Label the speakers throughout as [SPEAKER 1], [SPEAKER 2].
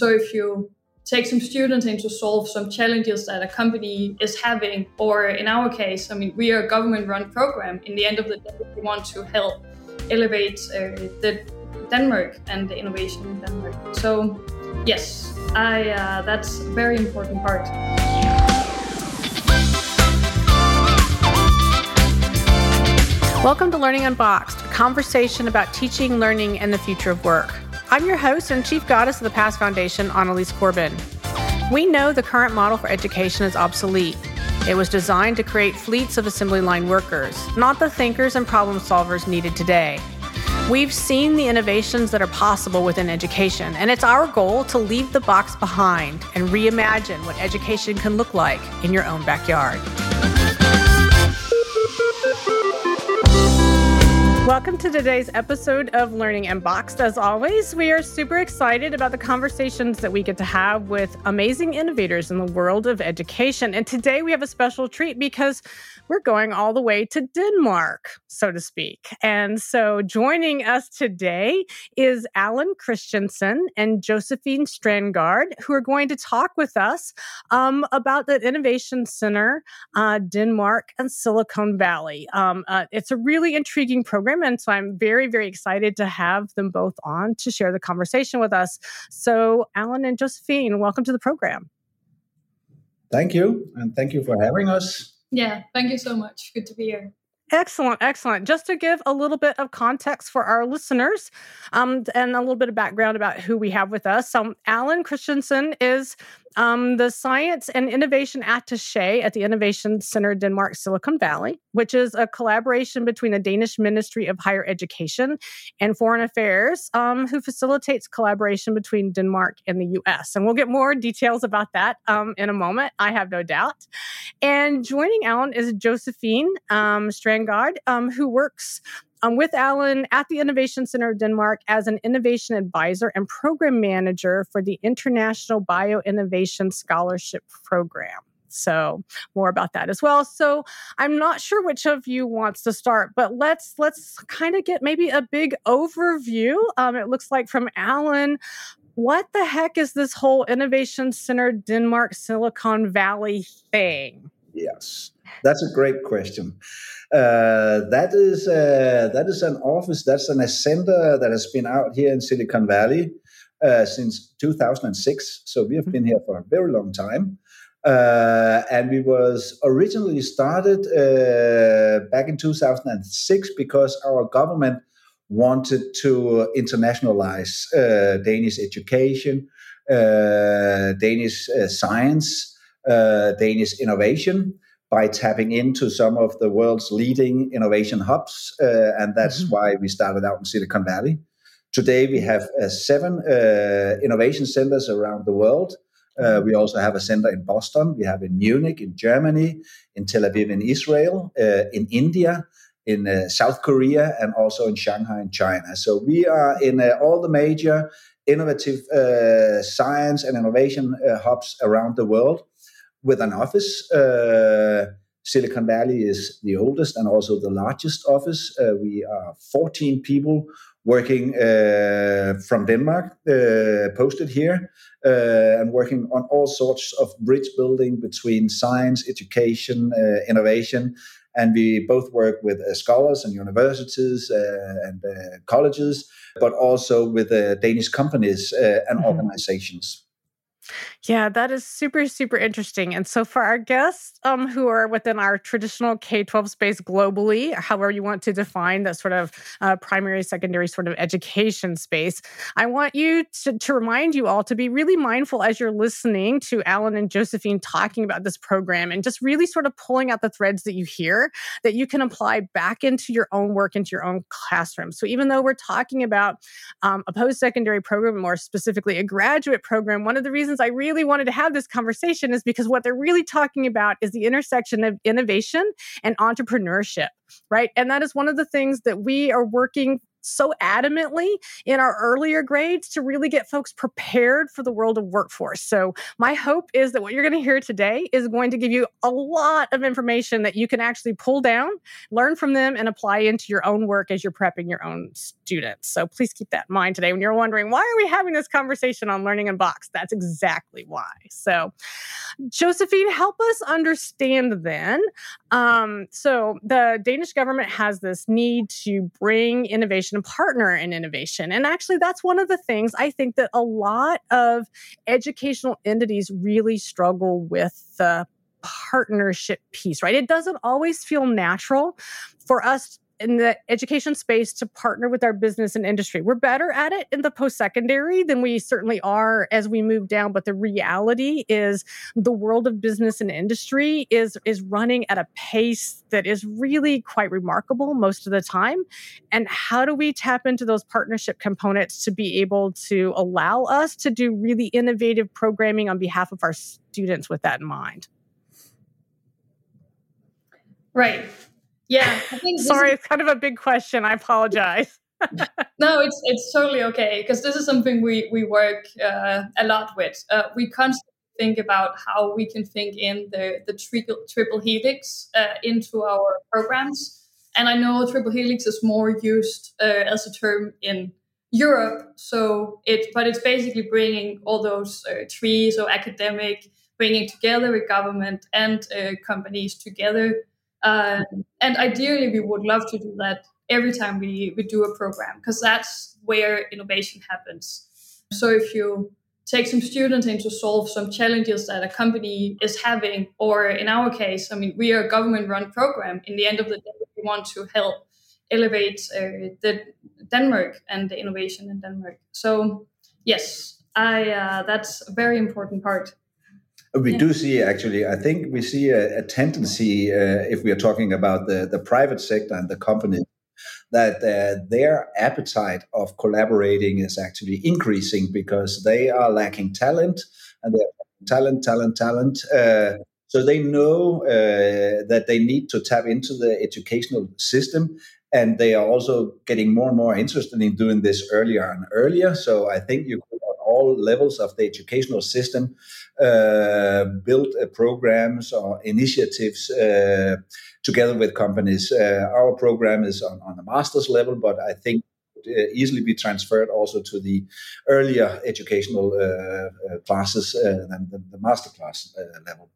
[SPEAKER 1] so if you take some students in to solve some challenges that a company is having, or in our case, I mean, we are a government run program. In the end of the day, we want to help elevate uh, the Denmark and the innovation in Denmark. So, yes, I uh, that's a very important part.
[SPEAKER 2] Welcome to Learning Unboxed, a conversation about teaching, learning, and the future of work. I'm your host and chief goddess of the Past Foundation, Annalies Corbin. We know the current model for education is obsolete. It was designed to create fleets of assembly line workers, not the thinkers and problem solvers needed today. We've seen the innovations that are possible within education, and it's our goal to leave the box behind and reimagine what education can look like in your own backyard. Welcome to today's episode of Learning Unboxed. As always, we are super excited about the conversations that we get to have with amazing innovators in the world of education. And today we have a special treat because we're going all the way to Denmark, so to speak. And so joining us today is Allan Kristensen and Josefine Strandgaard, who are going to talk with us um, about the Innovation Center, uh, Denmark and Silicon Valley. Um, uh, it's a really intriguing program. And so I'm very, very excited to have them both on to share the conversation with us. So, Allan and Josefine, welcome to the program.
[SPEAKER 3] Thank you. And thank you for having us.
[SPEAKER 1] Yeah, thank you so much. Good to be here.
[SPEAKER 2] Excellent, excellent. Just to give a little bit of context for our listeners um, and a little bit of background about who we have with us. Um, Allan Kristensen is um, the Science and Innovation Attaché at the Innovation Center Denmark Silicon Valley, which is a collaboration between the Danish Ministry of Higher Education and Foreign Affairs, um, who facilitates collaboration between Denmark and the US. And we'll get more details about that um, in a moment, I have no doubt. And joining Allan is Josefine um, Strandgaard, um, who works I'm with Allan at the Innovation Center of Denmark as an innovation advisor and program manager for the International Bio Innovation Scholarship Program. So more about that as well. So I'm not sure which of you wants to start, but let's let's kind of get maybe a big overview. Um, it looks like from Allan. What the heck is this whole Innovation Center Denmark Silicon Valley thing?
[SPEAKER 3] Yes, that's a great question. Uh, that is uh, that is an office. That's an center that has been out here in Silicon Valley uh, since 2006. So we have been here for a very long time. Uh, and we was originally started uh, back in 2006 because our government wanted to internationalize uh, Danish education, Danish science, Danish innovation by tapping into some of the world's leading innovation hubs. Uh, and that's mm-hmm. why we started out in Silicon Valley. Today, we have uh, seven uh, innovation centers around the world. Uh, mm-hmm. we also have a center in Boston. We have in Munich, in Germany, in Tel Aviv, in Israel, uh, in India, in uh, South Korea, and also in Shanghai, in China. So we are in all the major innovative science and innovation hubs around the world with an office. Uh, Silicon Valley is the oldest and also the largest office. Uh, we are 14 people working uh, from Denmark, uh, posted here, uh, and working on all sorts of bridge building between science, education, uh, innovation. And we both work with scholars and universities and colleges, but also with Danish companies and mm-hmm. organizations.
[SPEAKER 2] Yeah, that is super, super interesting. And so, for our guests um, who are within our traditional K 12 space globally, however you want to define that sort of uh, primary, secondary sort of education space, I want you to, to remind you all to be really mindful as you're listening to Allan and Josefine talking about this program and just really sort of pulling out the threads that you hear that you can apply back into your own work, into your own classroom. So, even though we're talking about um, a post secondary program, more specifically a graduate program, one of the reasons I really really wanted to have this conversation is because what they're really talking about is the intersection of innovation and entrepreneurship, right? And that is one of the things that we are working so adamantly in our earlier grades to really get folks prepared for the world of workforce. So, my hope is that what you're going to hear today is going to give you a lot of information that you can actually pull down, learn from them, and apply into your own work as you're prepping your own students. So, please keep that in mind today when you're wondering, why are we having this conversation on Learning in Box? That's exactly why. So, Josefine, help us understand then. Um, so, the Danish government has this need to bring innovation and partner in innovation. And actually, that's one of the things I think that a lot of educational entities really struggle with the partnership piece, right? It doesn't always feel natural for us in the education space to partner with our business and industry. We're better at it in the post secondary than we certainly are as we move down. But the reality is the world of business and industry is, is running at a pace that is really quite remarkable most of the time. And how do we tap into those partnership components to be able to allow us to do really innovative programming on behalf of our students with that in mind?
[SPEAKER 1] Right. Yeah.
[SPEAKER 2] Sorry, is- it's kind of a big question. I apologize.
[SPEAKER 1] no, it's it's totally okay because this is something we we work uh, a lot with. Uh, we constantly think about how we can think in the the triple triple helix uh, into our programs. And I know triple helix is more used uh, as a term in Europe. So it, but it's basically bringing all those uh, trees or academic, bringing together with government and uh, companies together uh, and ideally, we would love to do that every time we, we do a program because that's where innovation happens. So if you take some students in to solve some challenges that a company is having, or in our case, I mean, we are a government run program. In the end of the day, we want to help elevate uh, the Denmark and the innovation in Denmark. So yes, I uh, that's a very important part.
[SPEAKER 3] We yeah. do see actually, I think we see a, a tendency, uh, if we are talking about the, the private sector and the companies, that uh, their appetite of collaborating is actually increasing because they are lacking talent and they're talent, talent, talent. Uh, so they know uh, that they need to tap into the educational system and they are also getting more and more interested in doing this earlier and earlier. So I think you could all levels of the educational system uh, build uh, programs or initiatives uh, together with companies. Uh, our program is on, on a master's level, but I think uh, easily be transferred also to the earlier educational uh, classes than the, the master class level.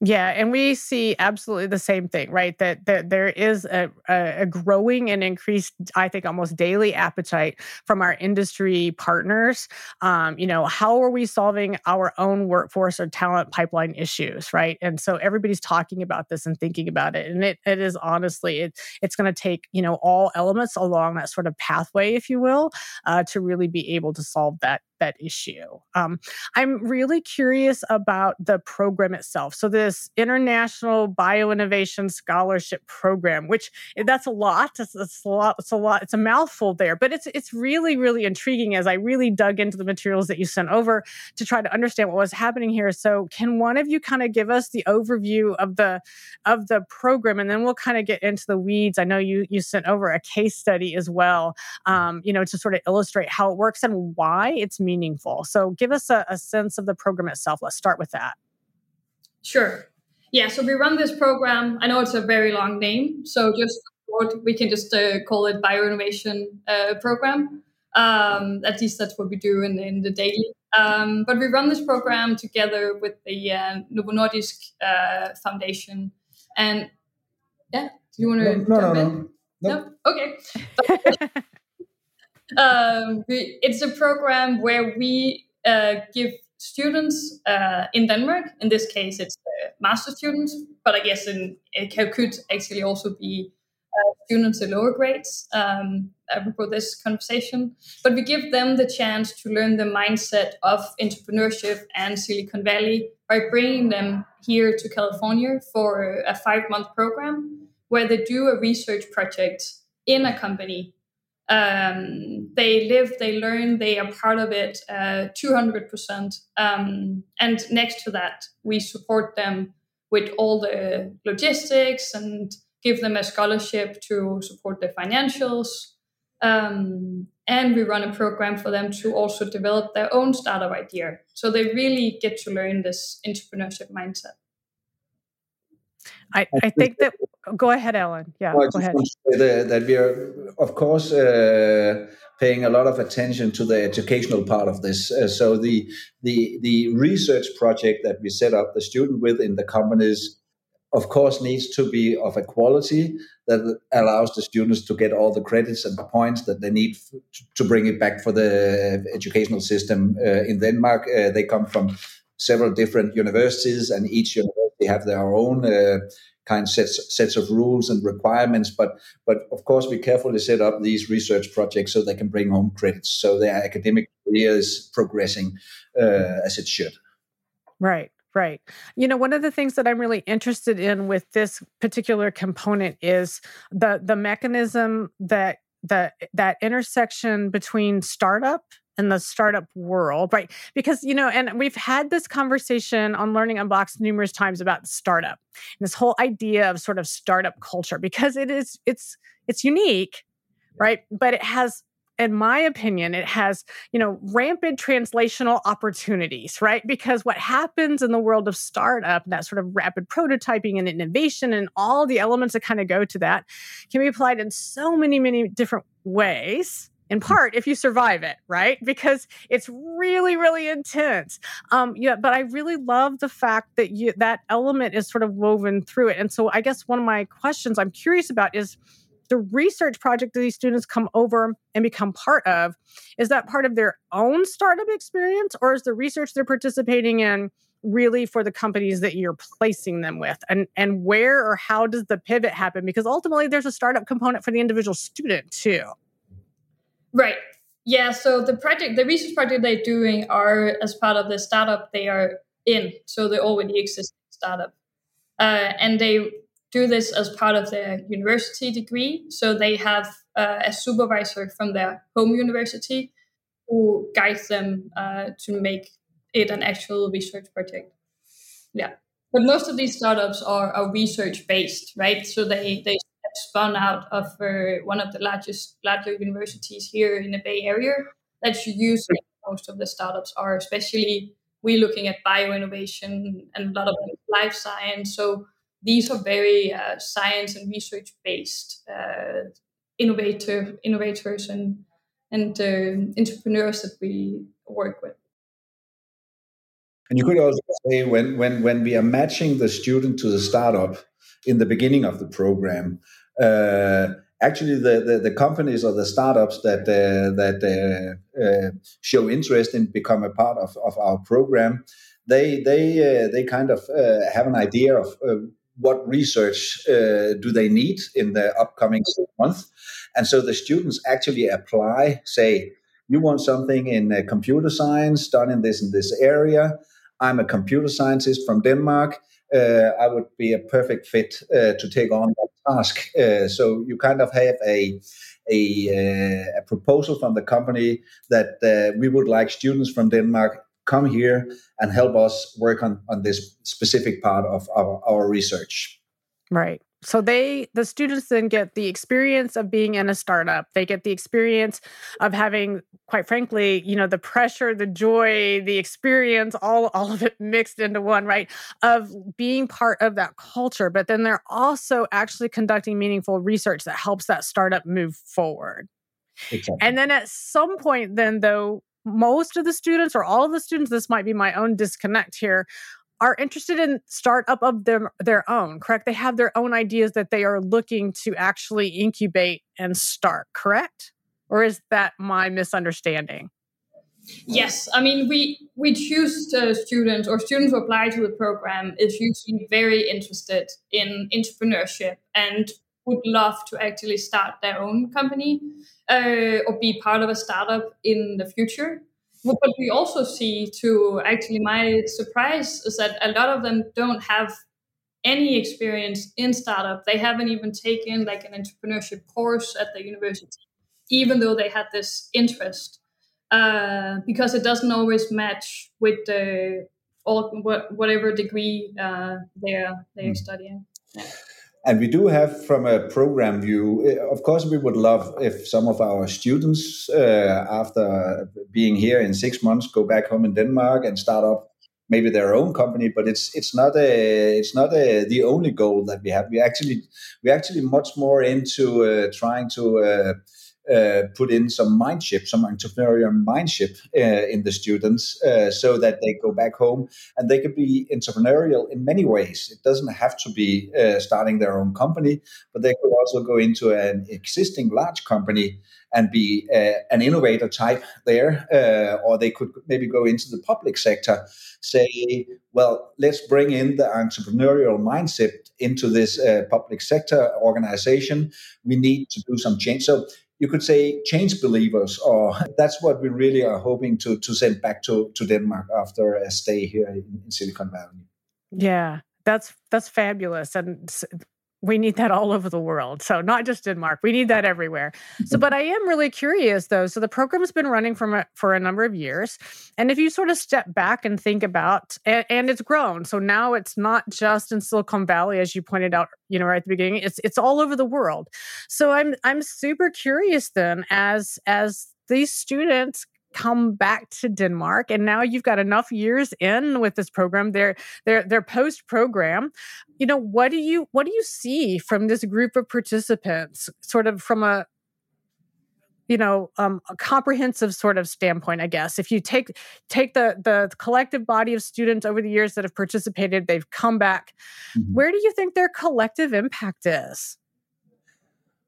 [SPEAKER 2] Yeah, and we see absolutely the same thing, right? That that there is a, a growing and increased, I think, almost daily appetite from our industry partners. Um, you know, how are we solving our own workforce or talent pipeline issues, right? And so everybody's talking about this and thinking about it, and it it is honestly it it's going to take you know all elements along that sort of pathway, if you will, uh, to really be able to solve that that issue. Um, I'm really curious about the program itself. So this International Bioinnovation Scholarship Program, which eh, that's a lot. It's, it's, a lot. It's a lot. It's a mouthful there, but it's it's really really intriguing as I really dug into the materials that you sent over to try to understand what was happening here. So can one of you kind of give us the overview of the of the program, and then we'll kind of get into the weeds. I know you you sent over a case study as well, um, you know, to sort of illustrate how it works and why it's meaningful. So give us a, a sense of the program itself. Let's start with that.
[SPEAKER 1] Sure. Yeah, so we run this program. I know it's a very long name, so just we can just uh, call it Bioinnovation uh, Program. Um, at least that's what we do in, in the daily. Um, but we run this program together with the uh, Novo Nordisk uh, Foundation. And yeah, do you want to?
[SPEAKER 3] No, no, no, no,
[SPEAKER 1] no. No. Okay. um, it's a program where we uh, give students uh, in Denmark, in this case, it's master students, but I guess in, it could actually also be uh, students in lower grades um, this conversation. But we give them the chance to learn the mindset of entrepreneurship and Silicon Valley by bringing them here to California for a five month program where they do a research project in a company um, they live, they learn, they are part of it uh, 200%. Um, and next to that, we support them with all the logistics and give them a scholarship to support their financials. Um, and we run a program for them to also develop their own startup idea. So they really get to learn this entrepreneurship mindset.
[SPEAKER 2] I, I think that go ahead, Ellen. Yeah, well, go ahead.
[SPEAKER 3] That, that, we are, of course, uh, paying a lot of attention to the educational part of this. Uh, so the the the research project that we set up the student with in the companies, of course, needs to be of a quality that allows the students to get all the credits and the points that they need f- to bring it back for the educational system uh, in Denmark. Uh, they come from several different universities, and each university have their own uh, kind sets sets of rules and requirements. But but of course, we carefully set up these research projects so they can bring home credits, so their academic career is progressing uh, as it should.
[SPEAKER 2] Right. Right. You know, one of the things that I'm really interested in with this particular component is the the mechanism that that that intersection between startup in the startup world, right? Because, you know, and we've had this conversation on Learning Unboxed numerous times about startup and this whole idea of sort of startup culture because it is, it's, it's unique, right? But it has in my opinion, it has, you know, rampant translational opportunities, right? Because what happens in the world of startup, that sort of rapid prototyping and innovation and all the elements that kind of go to that can be applied in so many, many different ways in part if you survive it right? Because it's really really intense. Um yeah but i really love the fact that you that element is sort of woven through it. And so i guess one of my questions i'm curious about is the research project that these students come over and become part of is that part of their own startup experience or is the research they're participating in really for the companies that you're placing them with? And and where or how does the pivot happen? Because ultimately there's a startup component for the individual student too
[SPEAKER 1] Right. Yeah. So the project, the research project they're doing are as part of the startup they are in. So the already existing startup. Uh, and they do this as part of their university degree. So they have uh, a supervisor from their home university who guides them uh, to make it an actual research project. Yeah. But most of these startups are, are research based, right? So they, they spun out of uh, one of the largest larger universities here in the Bay Area that you use most of the startups are, especially we're looking at bio innovation and a lot of life science. So these are very uh, science and research based uh, innovator innovators and and uh, entrepreneurs that we work with.
[SPEAKER 3] And you could also say when when when we are matching the student to the startup in the beginning of the program, actually the, the, the, companies or the startups that uh, that uh, uh, show interest in become a part of, of our program, they they uh, they kind of uh, have an idea of what research do they need in the upcoming month, and so the students actually apply. Say, you want something in computer science done in this in this area. I'm a computer scientist from Denmark. I would be a perfect fit to take on that task. Uh, so you kind of have a a, uh, a proposal from the company that uh, we would like students from Denmark come here and help us work on on this specific part of our, our research.
[SPEAKER 2] Right so they the students then get the experience of being in a startup. They get the experience of having quite frankly you know the pressure the joy the experience all all of it mixed into one right of being part of that culture. But then they're also actually conducting meaningful research that helps that startup move forward. Exactly. and then at some point then though most of the students or all of the students this might be my own disconnect here are interested in startup of their their own correct? They have their own ideas that they are looking to actually incubate and start correct? Or is that my misunderstanding?
[SPEAKER 1] Yes i mean we we choose students or students who apply to the program is usually very interested in entrepreneurship and would love to actually start their own company uh, or be part of a startup in the future what we also see, to actually my surprise, is that a lot of them don't have any experience in startup. They haven't even taken like an entrepreneurship course at the university, even though they had this interest, uh, because it doesn't always match with the or whatever degree uh, they're they're mm. studying. Yeah.
[SPEAKER 3] And we do have from a program view eh, of course we would love if some of our students uh, after being here in six months go back home in denmark and start up maybe their own company. But it's it's not a it's not a, the only goal that we have. We actually we actually much more into uh, trying to uh, put in some mindship, some entrepreneurial mindship uh, in the students uh, so that they go back home and they can be entrepreneurial in many ways. It doesn't have to be uh, starting their own company, but they could also go into an existing large company and be uh, an innovator type there, uh, or they could maybe go into the public sector, say, well, let's bring in the entrepreneurial mindset into this public sector organization. We need to do some change. So you could say change believers or that's what we really are hoping to to send back to to denmark after a stay here in, in silicon valley.
[SPEAKER 2] Yeah that's that's fabulous. And we need that all over the world. So not just Denmark, we need that everywhere. So, but I am really curious though. So the program's been running for for a number of years, and if you sort of step back and think about, and, and, it's grown. So now it's not just in Silicon Valley, as you pointed out, you know, right at the beginning. It's it's all over the world. So I'm I'm super curious then, as as these students come back to Denmark and now you've got enough years in with this program their their their post program you know what do you what do you see from this group of participants sort of from a you know um, a comprehensive sort of standpoint i guess? If you take take the the collective body of students over the years that have participated they've come back. Mm-hmm. where do you think their collective impact is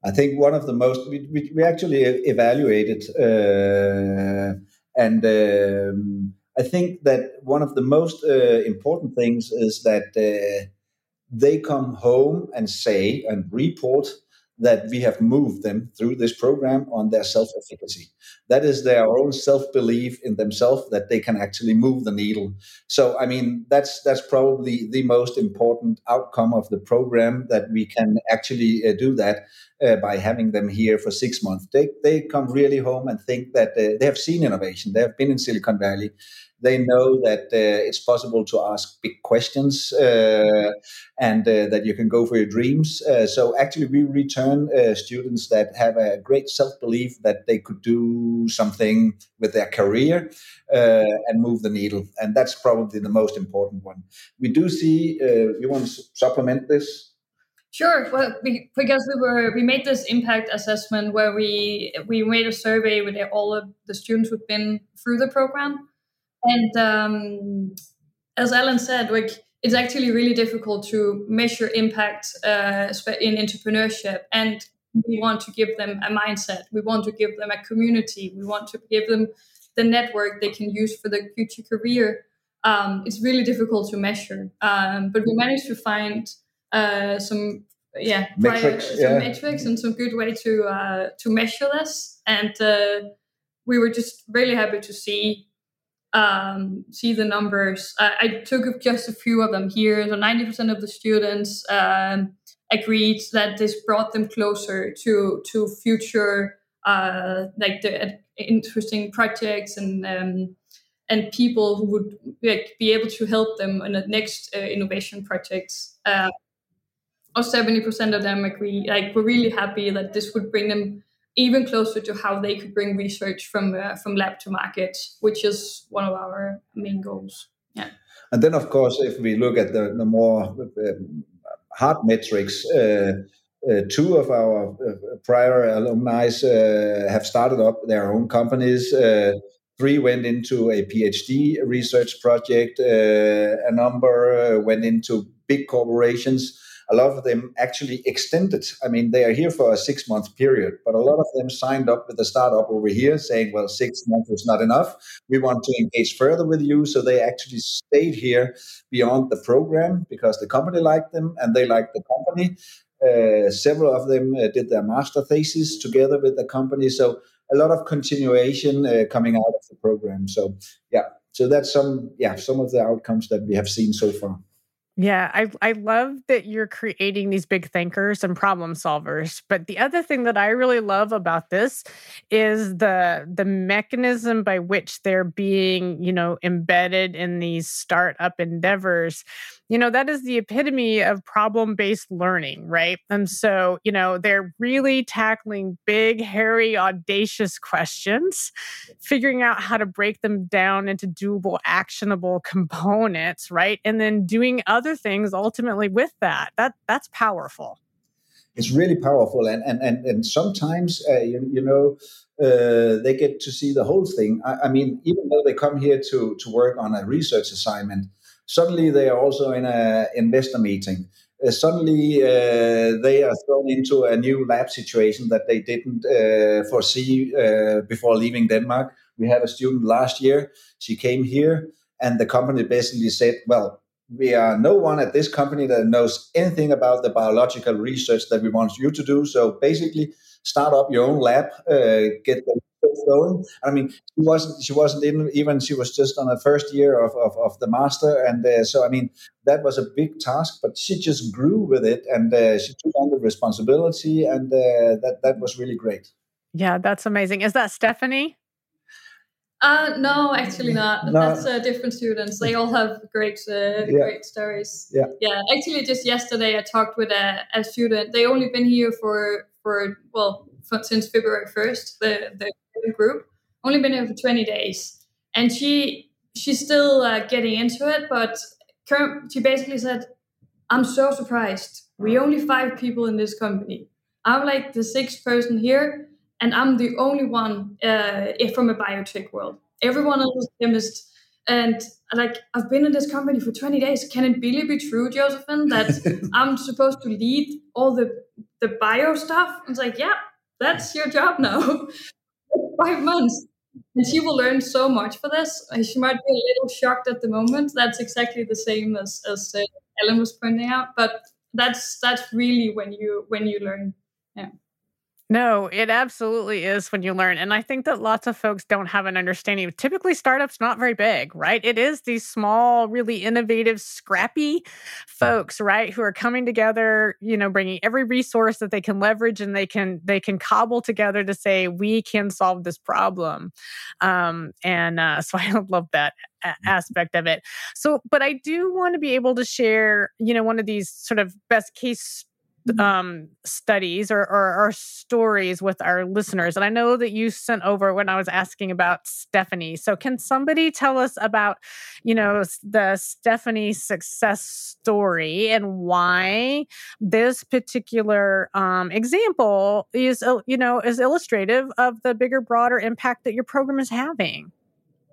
[SPEAKER 3] I think one of the most we, we, we actually evaluated, uh, and um, I think that one of the most uh, important things is that uh, they come home and say and report that we have moved them through this program on their self efficacy. That is their own self belief in themselves that they can actually move the needle. So, I mean, that's that's probably the most important outcome of the program that we can actually uh, do that uh, by having them here for six months. They they come really home and think that uh, they have seen innovation. They have been in Silicon Valley they know that uh, it's possible to ask big questions uh, and uh, that you can go for your dreams. Uh, so actually, we return uh, students that have a great self belief that they could do something with their career uh, and move the needle, and that's probably the most important one. We do see. you want to supplement this?
[SPEAKER 1] Sure. Well, we, because we were we made this impact assessment where we we made a survey with all of the students who've been through the program, and um, as Allan said, like it's actually really difficult to measure impact uh, in entrepreneurship. And we want to give them a mindset. We want to give them a community. We want to give them the network they can use for their future career. Um, it's really difficult to measure, um, but we managed to find uh, some yeah,
[SPEAKER 3] metrics,
[SPEAKER 1] prior, some metrics and some good way to uh, to measure this. And uh, we were just really happy to see um, see the numbers. I, I, took just a few of them here. So 90% of the students um, agreed that this brought them closer to to future uh, like the interesting projects and um, and people who would like, be able to help them in the next uh, innovation projects. Uh, or 70% of them agree like we're really happy that this would bring them even closer to how they could bring research from uh, from lab to market, which is one of our main goals. Yeah.
[SPEAKER 3] And then, of course, if we look at the, the more uh, hard metrics, uh, uh, two of our uh, prior alumni uh, have started up their own companies. three went into a PhD research project. a number went into big corporations a lot of them actually extended. I mean, they are here for a six month period, but a lot of them signed up with a startup over here saying, well, six months is not enough. We want to engage further with you. So they actually stayed here beyond the program because the company liked them and they liked the company. Uh, several of them uh, did their master thesis together with the company. So a lot of continuation uh, coming out of the program. So yeah, so that's some yeah some of the outcomes that we have seen so far.
[SPEAKER 2] Yeah, I I love that you're creating these big thinkers and problem solvers. But the other thing that I really love about this is the the mechanism by which they're being, you know, embedded in these startup endeavors. You know, that is the epitome of problem based learning, right? And so, you know, they're really tackling big, hairy, audacious questions, figuring out how to break them down into doable, actionable components, right? And then doing other things ultimately with that. That that's powerful
[SPEAKER 3] it's really powerful and and and, and sometimes uh, you, you know uh, they get to see the whole thing I, I, mean even though they come here to to work on a research assignment Suddenly, they are also in an investor meeting. Uh, suddenly, uh, they are thrown into a new lab situation that they didn't uh, foresee uh, before leaving Denmark. We had a student last year. She came here, and the company basically said, "Well, we are no one at this company that knows anything about the biological research that we want you to do. So basically, start up your own lab, uh, get the going. I mean, she wasn't she wasn't even, even she was just on her first year of, of, of the master, and uh, so I mean that was a big task, but she just grew with it, and uh, she took on the responsibility, and uh, that that was really great.
[SPEAKER 2] Yeah, that's amazing. Is that Stephanie?
[SPEAKER 1] Uh, no, actually not. No. That's uh, different students. They all have great, uh, yeah. great stories.
[SPEAKER 3] Yeah,
[SPEAKER 1] yeah. Actually, just yesterday I talked with a, a student. They only been here for for well for, since February first. The the group, only been here for 20 days, and she she's still uh, getting into it. But she basically said, "I'm so surprised. We only five people in this company. I'm like the sixth person here, and I'm the only one uh, from a biotech world. Everyone else is chemist." And like I've been in this company for 20 days. Can it really be true, Josefine, that I'm supposed to lead all the the bio stuff? It's like, yeah, that's your job now. Five months. And she will learn so much for this. She might be a little shocked at the moment. That's exactly the same as, as uh, Ellen was pointing out. But that's that's really when you when you learn. Yeah.
[SPEAKER 2] No, it absolutely is when you learn. And I think that lots of folks don't have an understanding. Typically, startups not very big, right? It is these small, really innovative, scrappy folks, right, who are coming together, you know, bringing every resource that they can leverage and they can they can cobble together to say we can solve this problem. Um, and uh, so I love that aspect of it. So, but I do want to be able to share, you know, one of these sort of best case Mm-hmm. Um, studies or, or, or, stories with our listeners. And I know that you sent over when I was asking about Stephanie. So can somebody tell us about, you know, the Stephanie success story and why this particular um, example is, you know, is illustrative of the bigger, broader impact that your program is having?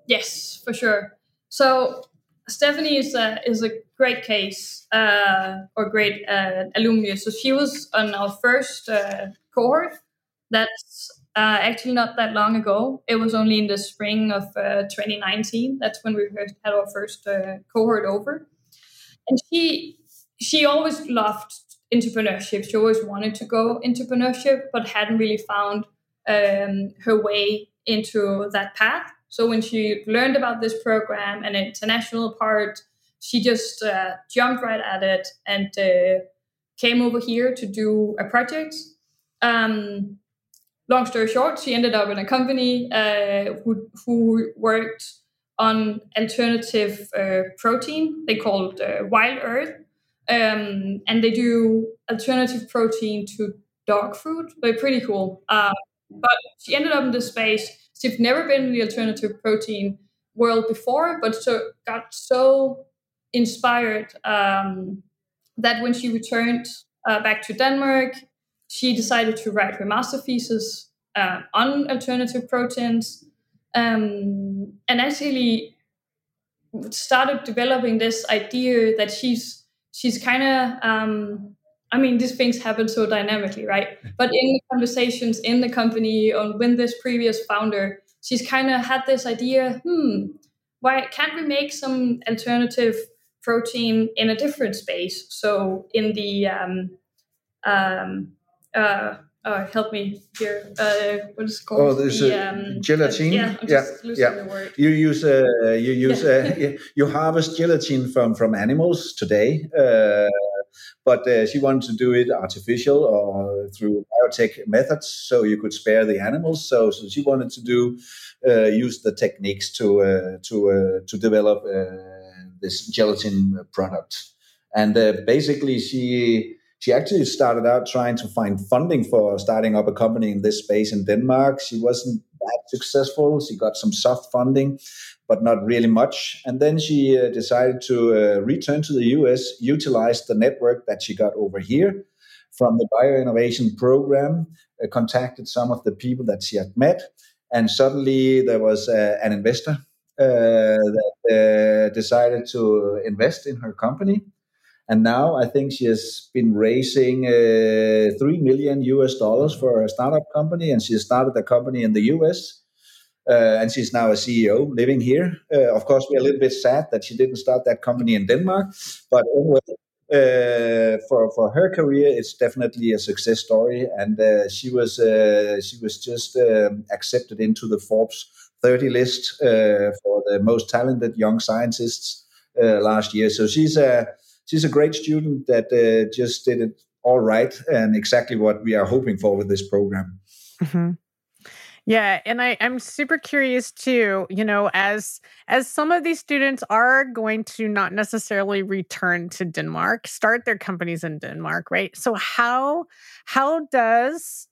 [SPEAKER 1] Yes, for sure. So Stephanie is a is a great case uh, or great uh, alumni. So she was on our first uh, cohort. That's uh, actually not that long ago. It was only in the spring of uh, 2019. That's when we had our first uh, cohort over. And she she always loved entrepreneurship. She always wanted to go entrepreneurship, but hadn't really found um, her way into that path. So when she learned about this program and international part, she just uh, jumped right at it and uh, came over here to do a project. Um, long story short, she ended up in a company uh, who, who worked on alternative uh, protein. They called uh, Wild Earth. Um, and they do alternative protein to dog food. They're pretty cool. Uh, but she ended up in this space she'd never been in the alternative protein world before, but so got so inspired um, that when she returned uh, back to Denmark, she decided to write her master thesis uh, on alternative proteins, um, and actually started developing this idea that she's she's kind of um, I mean, these things happen so dynamically, right? But in the conversations in the company on when this previous founder, she's kind of had this idea, hmm, why can't we make some alternative protein in a different space? So in the um, um, uh, uh, help me here. Uh, what is it called?
[SPEAKER 3] Oh, there's the, a um, gelatin.
[SPEAKER 1] yeah, yeah, yeah.
[SPEAKER 3] You use uh, you use uh, you harvest gelatin from from animals today. Uh, but uh, she wanted to do it artificial or through biotech methods, so you could spare the animals. So, so she wanted to do uh, use the techniques to uh, to uh, to develop uh, this gelatin product. And uh, basically, she she actually started out trying to find funding for starting up a company in this space in Denmark. She wasn't that successful. She got some soft funding, but not really much. And then she uh, decided to uh, return to the US, utilize the network that she got over here from the bioinnovation program, uh, contacted some of the people that she had met, and suddenly there was uh, an investor that uh, decided to invest in her company. And now I think she has been raising uh, three million US dollars for a startup company, and she started a company in the US. Uh, and she's now a CEO living here. Uh, of course, we're a little bit sad that she didn't start that company in Denmark, but anyway, uh, for for her career, it's definitely a success story, and uh, she was uh, she was just um, accepted into the Forbes 30 list uh, for the most talented young scientists last year. So she's a she's a great student that uh, just did it all right and exactly what we are hoping for with this program.
[SPEAKER 2] Mm-hmm. Yeah, and I, I'm super curious too. You know, as as some of these students are going to not necessarily return to Denmark, start their companies in Denmark, right? So how how does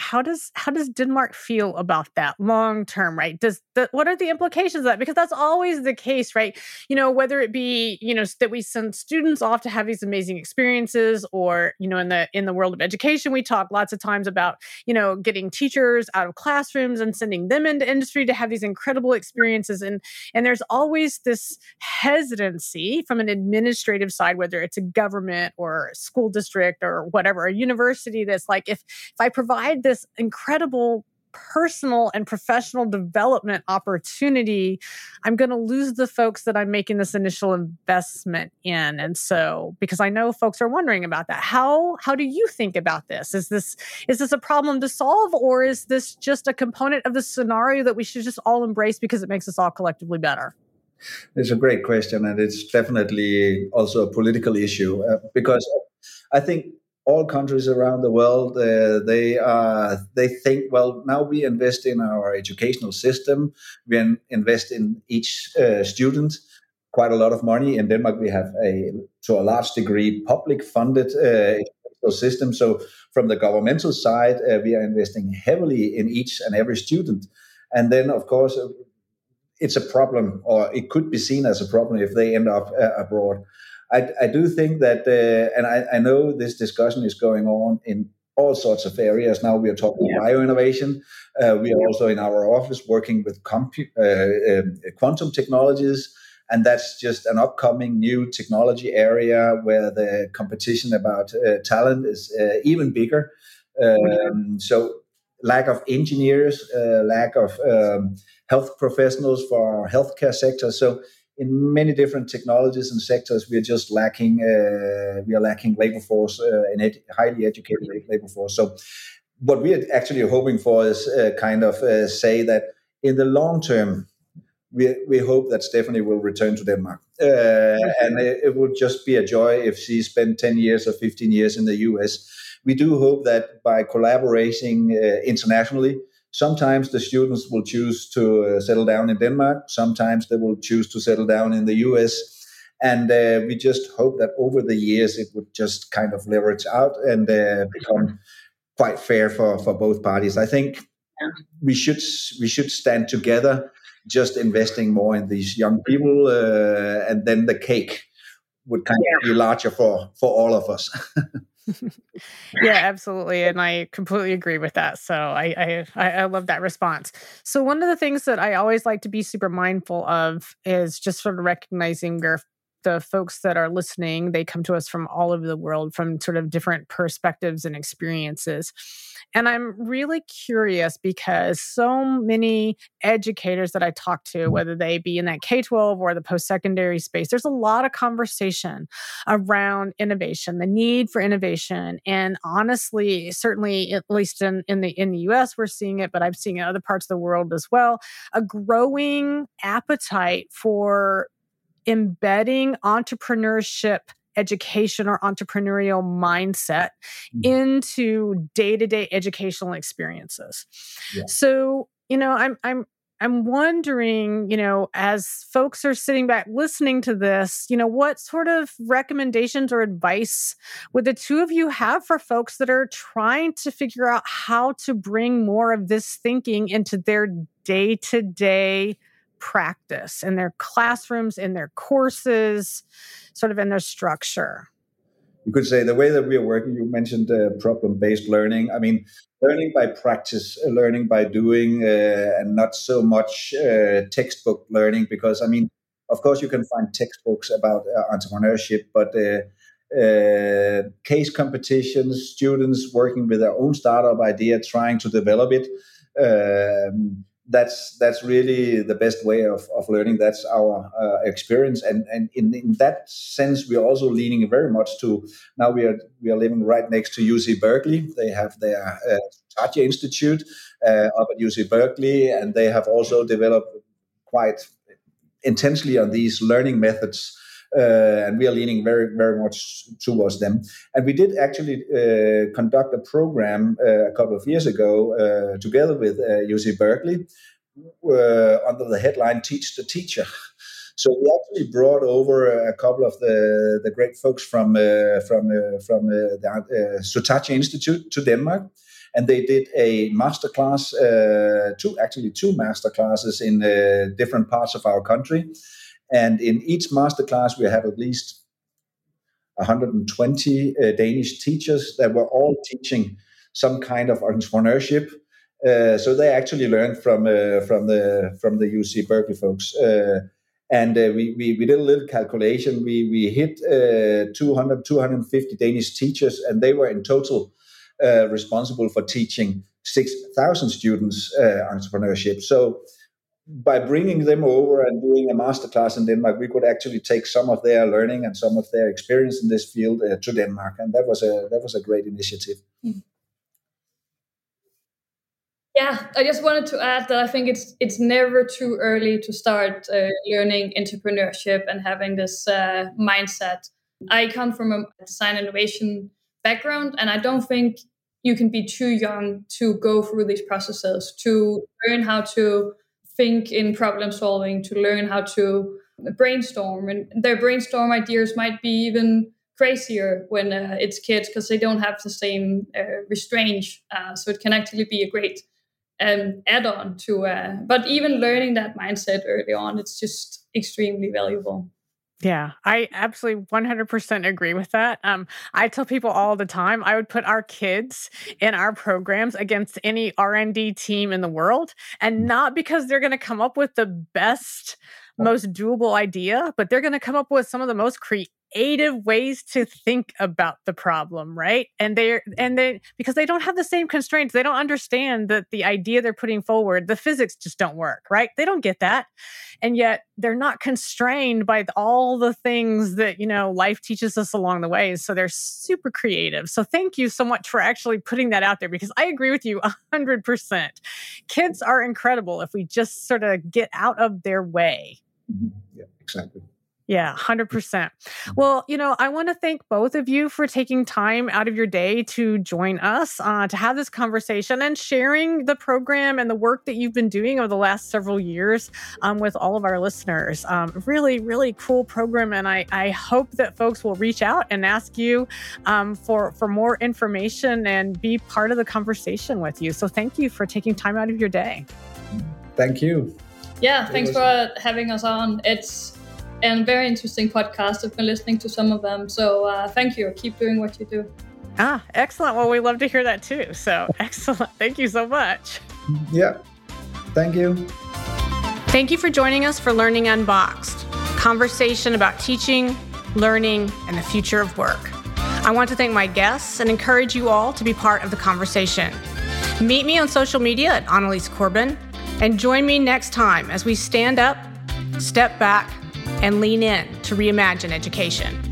[SPEAKER 2] how does how does Denmark feel about that long term, right? Does the, what are the implications of that? Because that's always the case, right? You know, whether it be you know that we send students off to have these amazing experiences, or you know, in the in the world of education, we talk lots of times about you know getting teachers out of classrooms and sending them into industry to have these incredible experiences, and and there's always this hesitancy from an administrative side, whether it's a government or a school district or whatever, a university that's like if if I provide this incredible personal and professional development opportunity, I'm going to lose the folks that I'm making this initial investment in. And so, because I know folks are wondering about that, how how do you think about this? Is this is this a problem to solve, or is this just a component of the scenario that we should just all embrace because it makes us all collectively better?
[SPEAKER 3] It's a great question, and it's definitely also a political issue uh, because I think all countries around the world uh, they uh, they think well now we invest in our educational system. We invest in each uh, student quite a lot of money. In denmark we have a to a large degree public funded uh, system. So from the governmental side uh, we are investing heavily in each and every student. And then of course uh, it's a problem or it could be seen as a problem if they end up abroad I, I do think that, uh, and I, I, know this discussion is going on in all sorts of areas. Now we are talking yeah. bioinnovation. Uh, we are also in our office working with compu- uh, um, quantum technologies. And that's just an upcoming new technology area where the competition about uh, talent is uh, even bigger. Um, so, lack of engineers, uh, lack of um, health professionals for our healthcare sector. So, in many different technologies and sectors, we are just lacking. Uh, we are lacking labor force uh, and ed- highly educated labor force. So, what we are actually hoping for is uh, kind of uh, say that in the long term, we, we hope that Stephanie will return to Denmark. Uh, and it, it, would just be a joy if she spent 10 years or 15 years in the US. We do hope that by collaborating uh, internationally, Sometimes the students will choose to uh, settle down in Denmark. Sometimes they will choose to settle down in the US. And uh, we just hope that over the years it would just kind of leverage out and uh, become quite fair for, for both parties. I think we should we should stand together, just investing more in these young people, uh, and then the cake would kind yeah. of be larger for for all of us.
[SPEAKER 2] yeah, absolutely, and I completely agree with that. So I, I I love that response. So one of the things that I always like to be super mindful of is just sort of recognizing where the folks that are listening, they come to us from all over the world from sort of different perspectives and experiences. And I'm really curious because so many educators that I talk to, mm-hmm. whether they be in that K 12 or the post secondary space, there's a lot of conversation around innovation, the need for innovation. And honestly, certainly, at least in, in, the, in the US, we're seeing it, but I've seen it in other parts of the world as well, a growing appetite for embedding entrepreneurship education or entrepreneurial mindset mm-hmm. into day-to-day educational experiences. Yeah. So, you know, I'm I'm I'm wondering, you know, as folks are sitting back listening to this, you know, what sort of recommendations or advice would the two of you have for folks that are trying to figure out how to bring more of this thinking into their day to day practice in their classrooms, in their courses, sort of in their structure?
[SPEAKER 3] You could say the way that we are working, you mentioned uh, problem based learning. I mean, learning by practice, uh, learning by doing, uh, and not so much uh, textbook learning. Because, I mean, of course, you can find textbooks about uh, entrepreneurship, but uh, case competitions, students working with their own startup idea, trying to develop it. Um, that's that's really the best way of, of learning. That's our uh, experience, and and in, in that sense, we are also leaning very much to now we are we are living right next to UC Berkeley. They have their uh, Institute uh, up at UC Berkeley, and they have also developed quite intensely on these learning methods uh, and we are leaning very, very much towards them. And we did actually uh, conduct a program uh, a couple of years ago uh, together with UC uh, Berkeley under the headline "Teach the Teacher." So we actually brought over a couple of the, the great folks from uh, from from the uh, Sutardja Institute to Denmark, and they did a master class, two actually two master classes in different parts of our country. And in each masterclass, we had at least 120 uh, Danish teachers that were all teaching some kind of entrepreneurship. Uh, so they actually learned from uh, from the from the UC Berkeley folks. Uh, and uh, we, we, we did a little calculation. We we hit uh, 200 250 Danish teachers, and they were in total responsible for teaching 6,000 students entrepreneurship. So by bringing them over and doing a masterclass in Denmark, we could actually take some of their learning and some of their experience in this field uh, to Denmark, and that was a that was a great initiative. Hmm.
[SPEAKER 1] Yeah, I just wanted to add that I think it's it's never too early to start uh, learning entrepreneurship and having this uh, mindset. I come from a design innovation background, and I don't think you can be too young to go through these processes to learn how to think in problem solving, to learn how to brainstorm. And their brainstorm ideas might be even crazier when uh, it's kids because they don't have the same uh, restraint. Uh, so it can actually be a great um, add-on to. Uh, but even learning that mindset early on, it's just extremely valuable.
[SPEAKER 2] Yeah, I absolutely 100% agree with that. Um, I tell people all the time I would put our kids in our programs against any R&D team in the world and not because they're going to come up with the best most doable idea, but they're going to come up with some of the most creative creative ways to think about the problem, right? And they're and they because they don't have the same constraints, they don't understand that the idea they're putting forward, the physics just don't work, right? They don't get that. And yet they're not constrained by all the things that, you know, life teaches us along the way. So they're super creative. So thank you so much for actually putting that out there because I agree with you 100%. Kids are incredible if we just sort of get out of their way.
[SPEAKER 3] Mm-hmm. Yeah, exactly.
[SPEAKER 2] Yeah, 100%. Well, you know, I want to thank both of you for taking time out of your day to join us uh, to have this conversation and sharing the program and the work that you've been doing over the last several years um, with all of our listeners. Um, really, really cool program. And I, I hope that folks will reach out and ask you um, for, for more information and be part of the conversation with you. So thank you for taking time out of your day.
[SPEAKER 3] Thank you.
[SPEAKER 1] Yeah, thanks for having us on. It's and very interesting podcast. I've been listening to some of them. So uh, thank you. Keep doing what you do.
[SPEAKER 2] Ah, excellent. Well, we love to hear that too. So excellent. Thank you so much.
[SPEAKER 3] Yeah. Thank you.
[SPEAKER 2] Thank you for joining us for Learning Unboxed, conversation about teaching, learning, and the future of work. I want to thank my guests and encourage you all to be part of the conversation. Meet me on social media at Annalies Corbin and join me next time as we stand up, step back, and lean in to reimagine education.